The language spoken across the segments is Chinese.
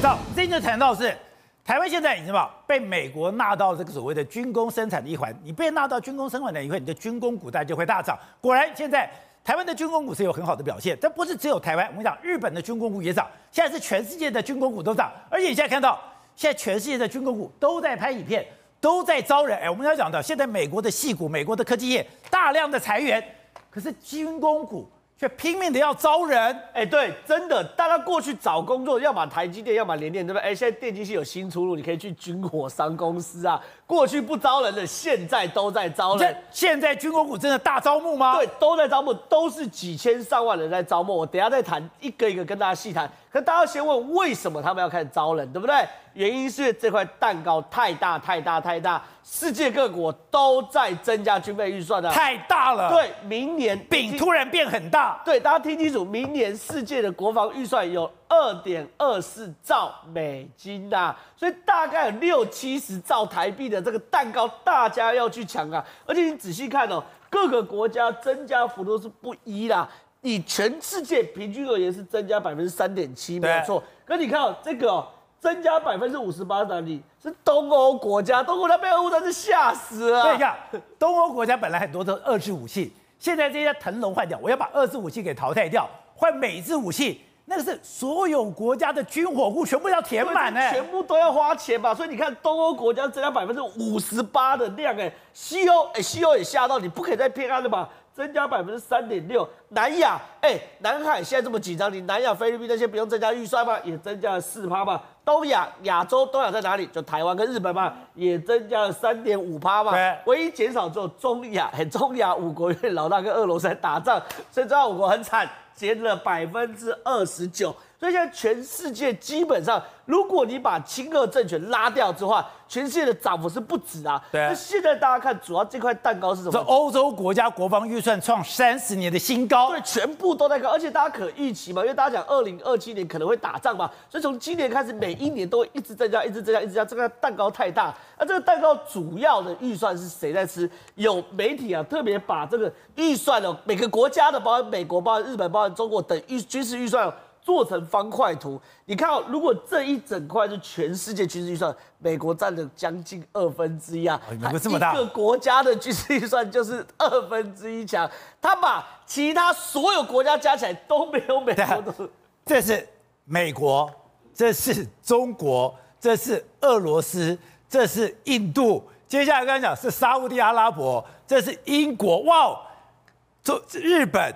好，这就谈到是台湾现在你知道被美国纳到这个所谓的军工生产的一环，你被纳到军工生产的一环，你的军工股价就会大涨。果然，现在台湾的军工股是有很好的表现，但不是只有台湾，我们讲日本的军工股也涨，现在是全世界的军工股都涨，而且你现在看到，现在全世界的军工股都在拍影片，都在招人。哎，我们要讲的，现在美国的戏股、美国的科技业大量的裁员，可是军工股。却拼命的要招人，哎，对，真的，大家过去找工作，要么台积电，要么联电，对不对？哎，现在电机系有新出路，你可以去军火商公司啊。过去不招人的，现在都在招人。现在军工股真的大招募吗？对，都在招募，都是几千上万人在招募。我等下再谈，一个一个跟大家细谈。可大家先问，为什么他们要开始招人，对不对？原因是这块蛋糕太大太大太大，世界各国都在增加军备预算的，太大了。对，明年饼突然变很大。对，大家听清楚，明年世界的国防预算有二点二四兆美金呐、啊，所以大概有六七十兆台币的这个蛋糕，大家要去抢啊！而且你仔细看哦，各个国家增加幅度是不一啦，以全世界平均而言是增加百分之三点七，没有错。可你看哦，这个哦。增加百分之五十八的哪里？是东欧国家，东欧国家被俄乌战争吓死了。对呀，东欧国家本来很多都是二制武器，现在这些腾笼换掉，我要把二制武器给淘汰掉，换美制武器，那个是所有国家的军火库全部要填满呢，全部都要花钱吧。所以你看，东欧国家增加百分之五十八的量，哎，西欧，哎，西欧也吓到，你不可以再偏安了吧？增加百分之三点六，南亚，哎、欸，南海现在这么紧张，你南亚、菲律宾那些不用增加预算吗？也增加了四趴嘛。东亚，亚洲，东亚在哪里？就台湾跟日本嘛，也增加了三点五趴嘛。唯一减少只有中亚，很 中亚五国，因为老大跟俄罗斯在打仗，所以中亚五国很惨，减了百分之二十九。所以现在全世界基本上，如果你把亲俄政权拉掉之后，全世界的涨幅是不止啊。对。那现在大家看，主要这块蛋糕是什么？这欧洲国家国防预算创三十年的新高。对，全部都在高，而且大家可预期嘛，因为大家讲二零二七年可能会打仗嘛，所以从今年开始，每一年都会一直增加，一直增加，一直增加。这个蛋糕太大，那这个蛋糕主要的预算是谁在吃？有媒体啊，特别把这个预算哦，每个国家的，包括美国、包括日本、包括中国等预军事预算。做成方块图，你看哦，如果这一整块是全世界军事预算，美国占了将近二分之一啊，美国这么大，一个国家的军事预算就是二分之一强，他把其他所有国家加起来都没有美国的。这是美国，这是中国，这是俄罗斯，这是印度，接下来刚才讲是沙乌地阿拉伯，这是英国，哇，这日本。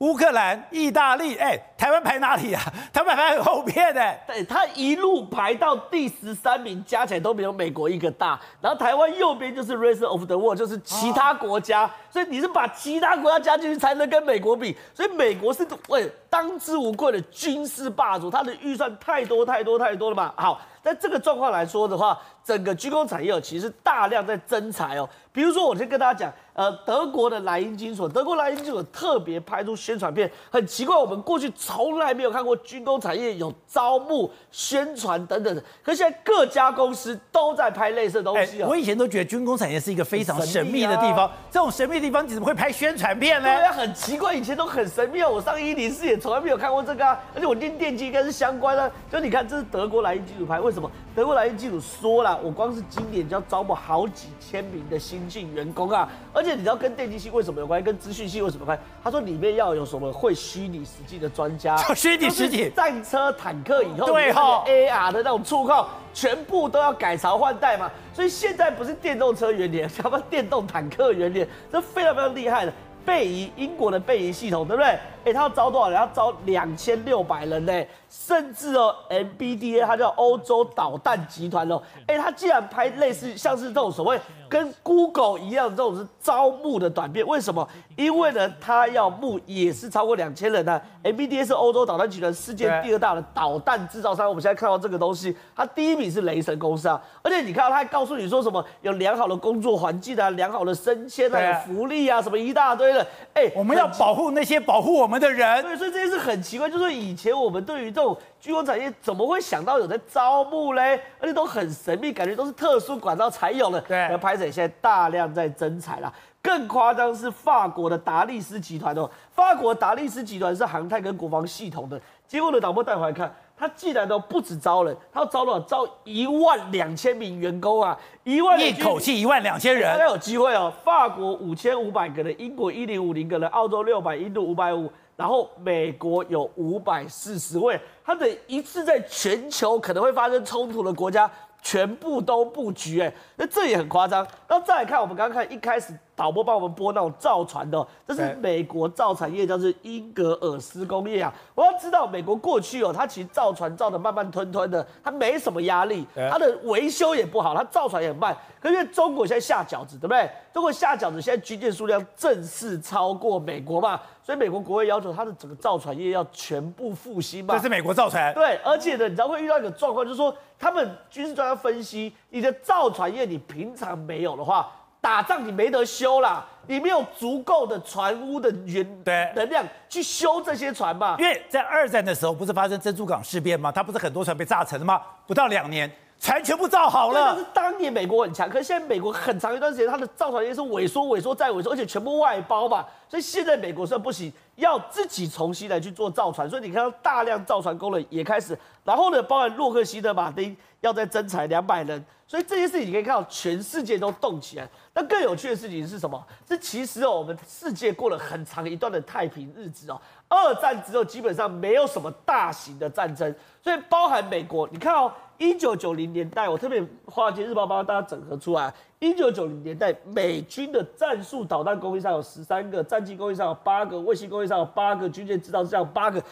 乌克兰、意大利，哎，台湾排哪里啊？台湾排很后面的，对，他一路排到第十三名，加起来都没有美国一个大。然后台湾右边就是 rest of the world，就是其他国家。哦、所以你是把其他国家加进去才能跟美国比。所以美国是为当之无愧的军事霸主，它的预算太多太多太多了嘛。好，在这个状况来说的话，整个军工产业其实大量在增财哦。比如说，我先跟大家讲。呃，德国的莱茵金属，德国莱茵金属特别拍出宣传片，很奇怪，我们过去从来没有看过军工产业有招募、宣传等等的，可是现在各家公司都在拍类似的东西啊、哦。我以前都觉得军工产业是一个非常神秘的地方，啊、这种神秘的地方你怎么会拍宣传片呢？对，很奇怪，以前都很神秘啊。我上一零四也从来没有看过这个啊，而且我练电机应该是相关的。就你看，这是德国莱茵机组拍，为什么？德国莱茵机组说了，我光是今年就要招募好几千名的新进员工啊，而且你知道跟电机系为什么有关系？跟资讯系为什么有关系？他说里面要有什么会虚拟实际的专家，虚拟实体，战车、坦克以后对哈，AR 的那种触控，全部都要改朝换代嘛。所以现在不是电动车元年，什么电动坦克元年，这非常非常厉害的。贝仪，英国的贝仪系统，对不对？哎，他要招多少人？要招两千六百人呢。甚至哦，MBDA，它叫欧洲导弹集团哦。哎，他既然拍类似像是这种所谓跟 Google 一样这种是招募的短片，为什么？因为呢，他要募也是超过两千人呢。MBDA 是欧洲导弹集团世界第二大的导弹制造商。我们现在看到这个东西，它第一名是雷神公司啊。而且你看到他还告诉你说什么？有良好的工作环境啊，良好的升迁啊，有福利啊，什么一大堆的。哎，我们要保护那些保护我们的人。对，所以这件事很奇怪，就是以前我们对于这种军工产业怎么会想到有在招募嘞？而且都很神秘，感觉都是特殊管道才有的。对，那拍谢现在大量在增产啦。更夸张是法国的达利斯集团哦，法国达利斯集团是航太跟国防系统的。结果呢，导播带回来看，他既然都不止招人，他要招了招一万两千名员工啊，一万一口气一万两千人，大家有机会哦。法国五千五百个人，英国一零五零个人，澳洲六百，印度五百五，然后美国有五百四十位，他的一次在全球可能会发生冲突的国家。全部都布局哎，那这也很夸张。那再来看，我们刚刚看一开始导播帮我们播那种造船的，这是美国造船业，叫做英格尔斯工业啊。我要知道，美国过去哦，它其实造船造的慢慢吞吞的，它没什么压力，它的维修也不好，它造船也很慢。可是因为中国现在下饺子，对不对？中国下饺子，现在军舰数量正式超过美国嘛，所以美国国会要求它的整个造船业要全部复兴嘛。这是美国造船。对，而且呢，你知道会遇到一个状况，就是说。他们军事专家分析，你的造船业你平常没有的话，打仗你没得修啦，你没有足够的船坞的原对能量去修这些船嘛。因为在二战的时候，不是发生珍珠港事变吗？它不是很多船被炸沉了吗？不到两年，船全部造好了。但是当年美国很强，可是现在美国很长一段时间，它的造船业是萎缩、萎缩再萎缩，而且全部外包嘛。所以现在美国说不行，要自己重新来去做造船。所以你看到大量造船工人也开始。然后呢，包含洛克希德马丁要再征才两百人，所以这些事情你可以看到全世界都动起来。那更有趣的事情是什么？是其实哦，我们世界过了很长一段的太平日子哦。二战之后基本上没有什么大型的战争，所以包含美国，你看哦，一九九零年代，我特别《华尔街日报》帮大家整合出来，一九九零年代美军的战术导弹供应商有十三个，战机供应商有八个，卫星供应商有八个，军舰制造商有八个。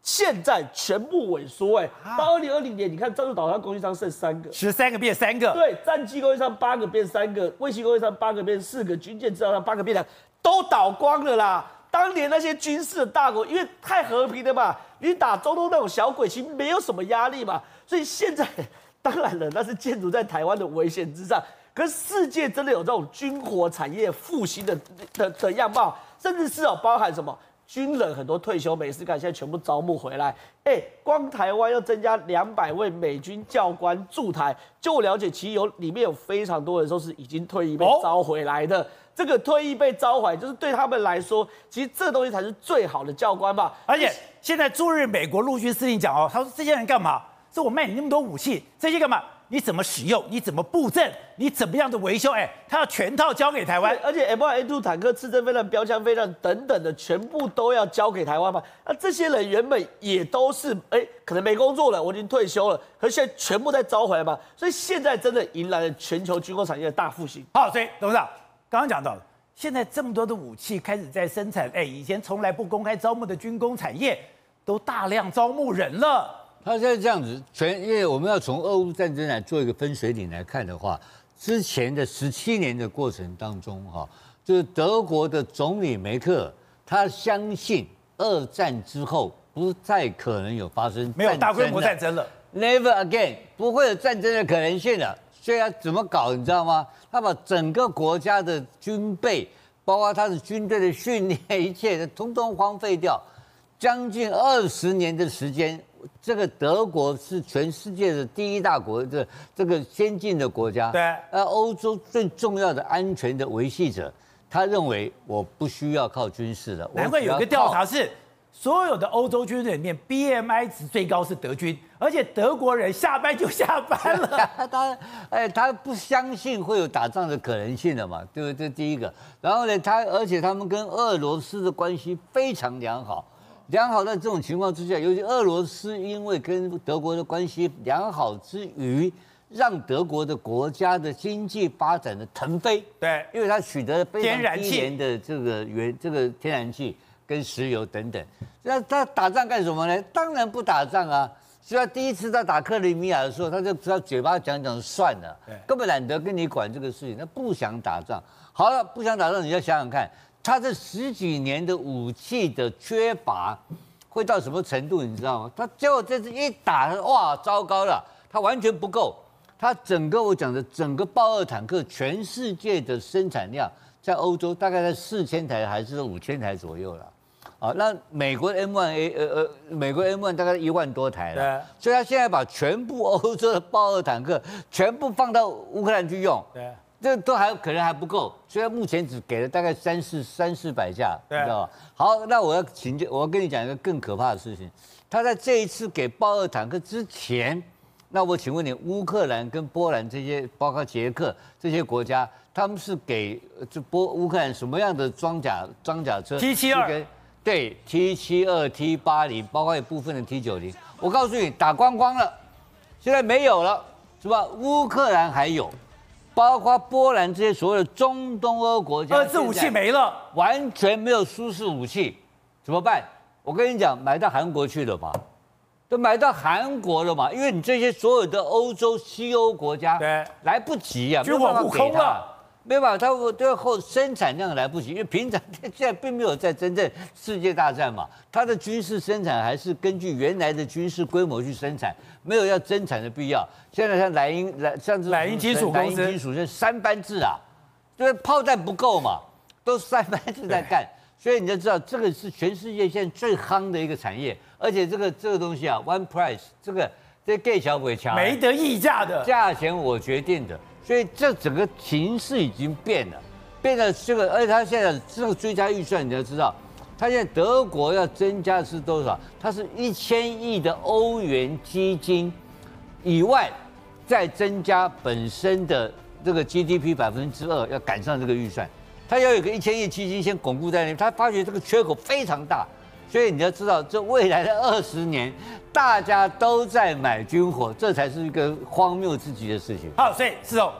现在全部萎缩，哎，到二零二零年，你看战术导弹供应商剩三个，十三个变三个，对，战机供应商八个变三个，卫星供应商八个变四个，军舰制造商八个变两，都倒光了啦。当年那些军事的大国，因为太和平了嘛，你打中东那种小鬼，其实没有什么压力嘛，所以现在当然了，那是建筑在台湾的危险之上。可是世界真的有这种军火产业复兴的的的样貌，甚至是哦，包含什么？军人很多退休美事干，现在全部招募回来。哎，光台湾要增加两百位美军教官驻台，就我了解，其实有里面有非常多人都是已经退役被招回来的。哦、这个退役被招回，就是对他们来说，其实这东西才是最好的教官吧。而且现在驻日美国陆军司令讲哦，他说这些人干嘛？是我卖你那么多武器，这些干嘛？你怎么使用？你怎么布阵？你怎么样的维修？哎，他要全套交给台湾，而且 M1、M2 坦克、刺针飞弹、标枪飞弹等等的，全部都要交给台湾嘛？那这些人原本也都是哎，可能没工作了，我已经退休了，可是现在全部在招回来嘛？所以现在真的迎来了全球军工产业的大复兴。好，所以董事长刚刚讲到了，现在这么多的武器开始在生产，哎，以前从来不公开招募的军工产业，都大量招募人了。他现在这样子，全因为我们要从俄乌战争来做一个分水岭来看的话，之前的十七年的过程当中，哈，就是德国的总理梅克尔，他相信二战之后不再可能有发生没有大规模战争了，Never again，不会有战争的可能性了。所以他怎么搞，你知道吗？他把整个国家的军备，包括他的军队的训练，一切的通通荒废掉，将近二十年的时间。这个德国是全世界的第一大国，这这个先进的国家，对，而欧洲最重要的安全的维系者，他认为我不需要靠军事的。难怪有个调查是，所有的欧洲军队里面，BMI 值最高是德军，而且德国人下班就下班了。他哎，他不相信会有打仗的可能性的嘛，对不对？这第一个。然后呢，他而且他们跟俄罗斯的关系非常良好。良好，的这种情况之下，尤其俄罗斯因为跟德国的关系良好之余，让德国的国家的经济发展的腾飞。对，因为它取得了非常低廉的这个原这个天然气跟石油等等。那他打仗干什么呢？当然不打仗啊。所以他第一次在打克里米亚的时候，他就只要嘴巴讲讲算了，根本懒得跟你管这个事情。他不想打仗。好了，不想打仗，你要想想看。他这十几年的武器的缺乏，会到什么程度？你知道吗？他结果这次一打，哇，糟糕了！他完全不够。他整个我讲的整个豹二坦克，全世界的生产量在欧洲大概在四千台还是五千台左右了。啊，那美国 M1A 呃呃，美国 M1 大概一万多台了。对。所以他现在把全部欧洲的豹二坦克全部放到乌克兰去用。对。这都还可能还不够，虽然目前只给了大概三四三四百架，你知道吧？好，那我要请教，我要跟你讲一个更可怕的事情。他在这一次给豹二坦克之前，那我请问你，乌克兰跟波兰这些，包括捷克这些国家，他们是给这波乌克兰什么样的装甲装甲车？T 七二，对，T 七二、T 八零，包括一部分的 T 九零。我告诉你，打光光了，现在没有了，是吧？乌克兰还有，包括波兰这些所谓的中东欧国家，二次武器没了，完全没有舒适武器，怎么办？我跟你讲，买到韩国去了嘛，都买到韩国了嘛，因为你这些所有的欧洲、西欧国家，对，来不及啊，军火库空了，没办法，他最后生产量来不及，因为平常 现在并没有在真正世界大战嘛，它的军事生产还是根据原来的军事规模去生产，没有要增产的必要。现在像莱茵、莱像这莱茵金属、莱茵金属是三班制啊，就是炮弹不够嘛，都三班制在干。所以你就知道，这个是全世界现在最夯的一个产业，而且这个这个东西啊，one price，这个这盖小鬼强，没得议价的，价钱我决定的。所以这整个形势已经变了，变了这个，而且他现在这个追加预算，你要知道，他现在德国要增加的是多少？它是一千亿的欧元基金以外，再增加本身的这个 GDP 百分之二，要赶上这个预算。他要有个一千亿基金先巩固在那里，他发觉这个缺口非常大，所以你要知道，这未来的二十年，大家都在买军火，这才是一个荒谬至极的事情。好，所以是哦。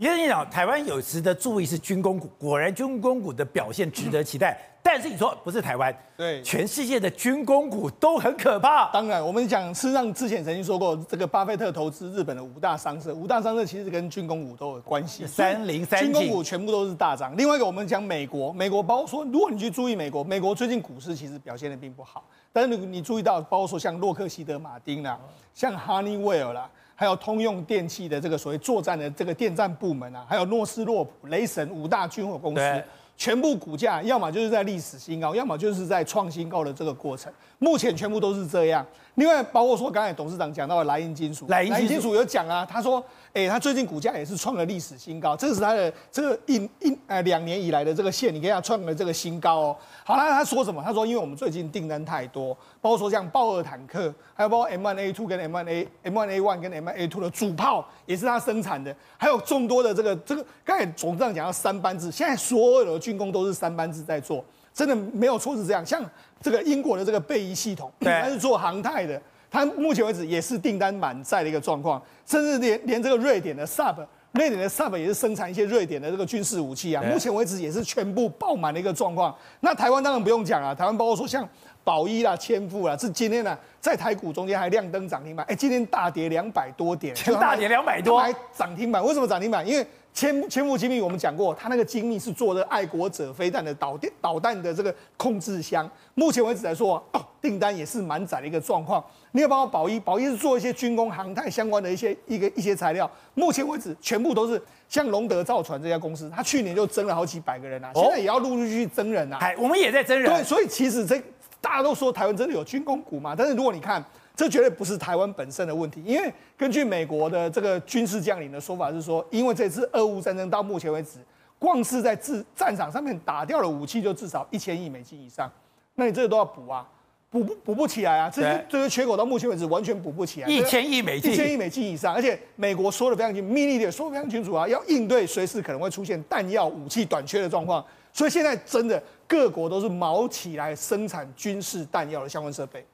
你跟你讲，台湾有值得注意是军工股，果然军工股的表现值得期待。嗯、但是你说不是台湾，对，全世界的军工股都很可怕。当然，我们讲事实上之前曾经说过，这个巴菲特投资日本的五大商社，五大商社其实跟军工股都有关系。三零、三军工股全部都是大涨。另外一个，我们讲美国，美国包括说，如果你去注意美国，美国最近股市其实表现的并不好。但是你你注意到，包括说像洛克希德马丁啦，像 Honeywell 啦。还有通用电气的这个所谓作战的这个电站部门啊，还有诺斯洛普、雷神五大军火公司，全部股价要么就是在历史新高，要么就是在创新高的这个过程，目前全部都是这样。另外，包括说刚才董事长讲到的莱茵金属，莱茵金属有讲啊，他说。哎、欸，它最近股价也是创了历史新高，这是他的这个一一呃两年以来的这个线，你看他创了这个新高哦。好了，他说什么？他说，因为我们最近订单太多，包括说像豹二坦克，还有包括 M1A2 跟 M1A M1A1 跟 M1A2 的主炮也是他生产的，还有众多的这个这个刚才董事长讲到三班制，现在所有的军工都是三班制在做，真的没有错是这样。像这个英国的这个贝伊系统，它是做航太的。它目前为止也是订单满载的一个状况，甚至连连这个瑞典的 Saab，瑞典的 Saab 也是生产一些瑞典的这个军事武器啊，目前为止也是全部爆满的一个状况。那台湾当然不用讲啊，台湾包括说像宝一啦、千富啦，是今天呢、啊、在台股中间还亮灯涨停板，哎，今天大跌两百多点，大跌两百多，还涨停板，为什么涨停板？因为千千富精密，我们讲过，它那个精密是做的爱国者飞弹的导电导弹的这个控制箱。目前为止来说，哦，订单也是蛮窄的一个状况。你也包括宝一，宝一是做一些军工航太相关的一些一个一些材料。目前为止，全部都是像龙德造船这家公司，它去年就增了好几百个人啊，现在也要陆陆续续增人啊。哎，我们也在增人。对，所以其实这大家都说台湾真的有军工股嘛，但是如果你看。这绝对不是台湾本身的问题，因为根据美国的这个军事将领的说法是说，因为这次俄乌战争到目前为止，光是在战战场上面打掉了武器就至少一千亿美金以上，那你这个都要补啊，补不补不起来啊，这些这些缺口到目前为止完全补不起来，一千亿美金，一千亿美金以上，而且美国说的非常清密的说的非常清楚啊，要应对随时可能会出现弹药武器短缺的状况，所以现在真的各国都是卯起来生产军事弹药的相关设备。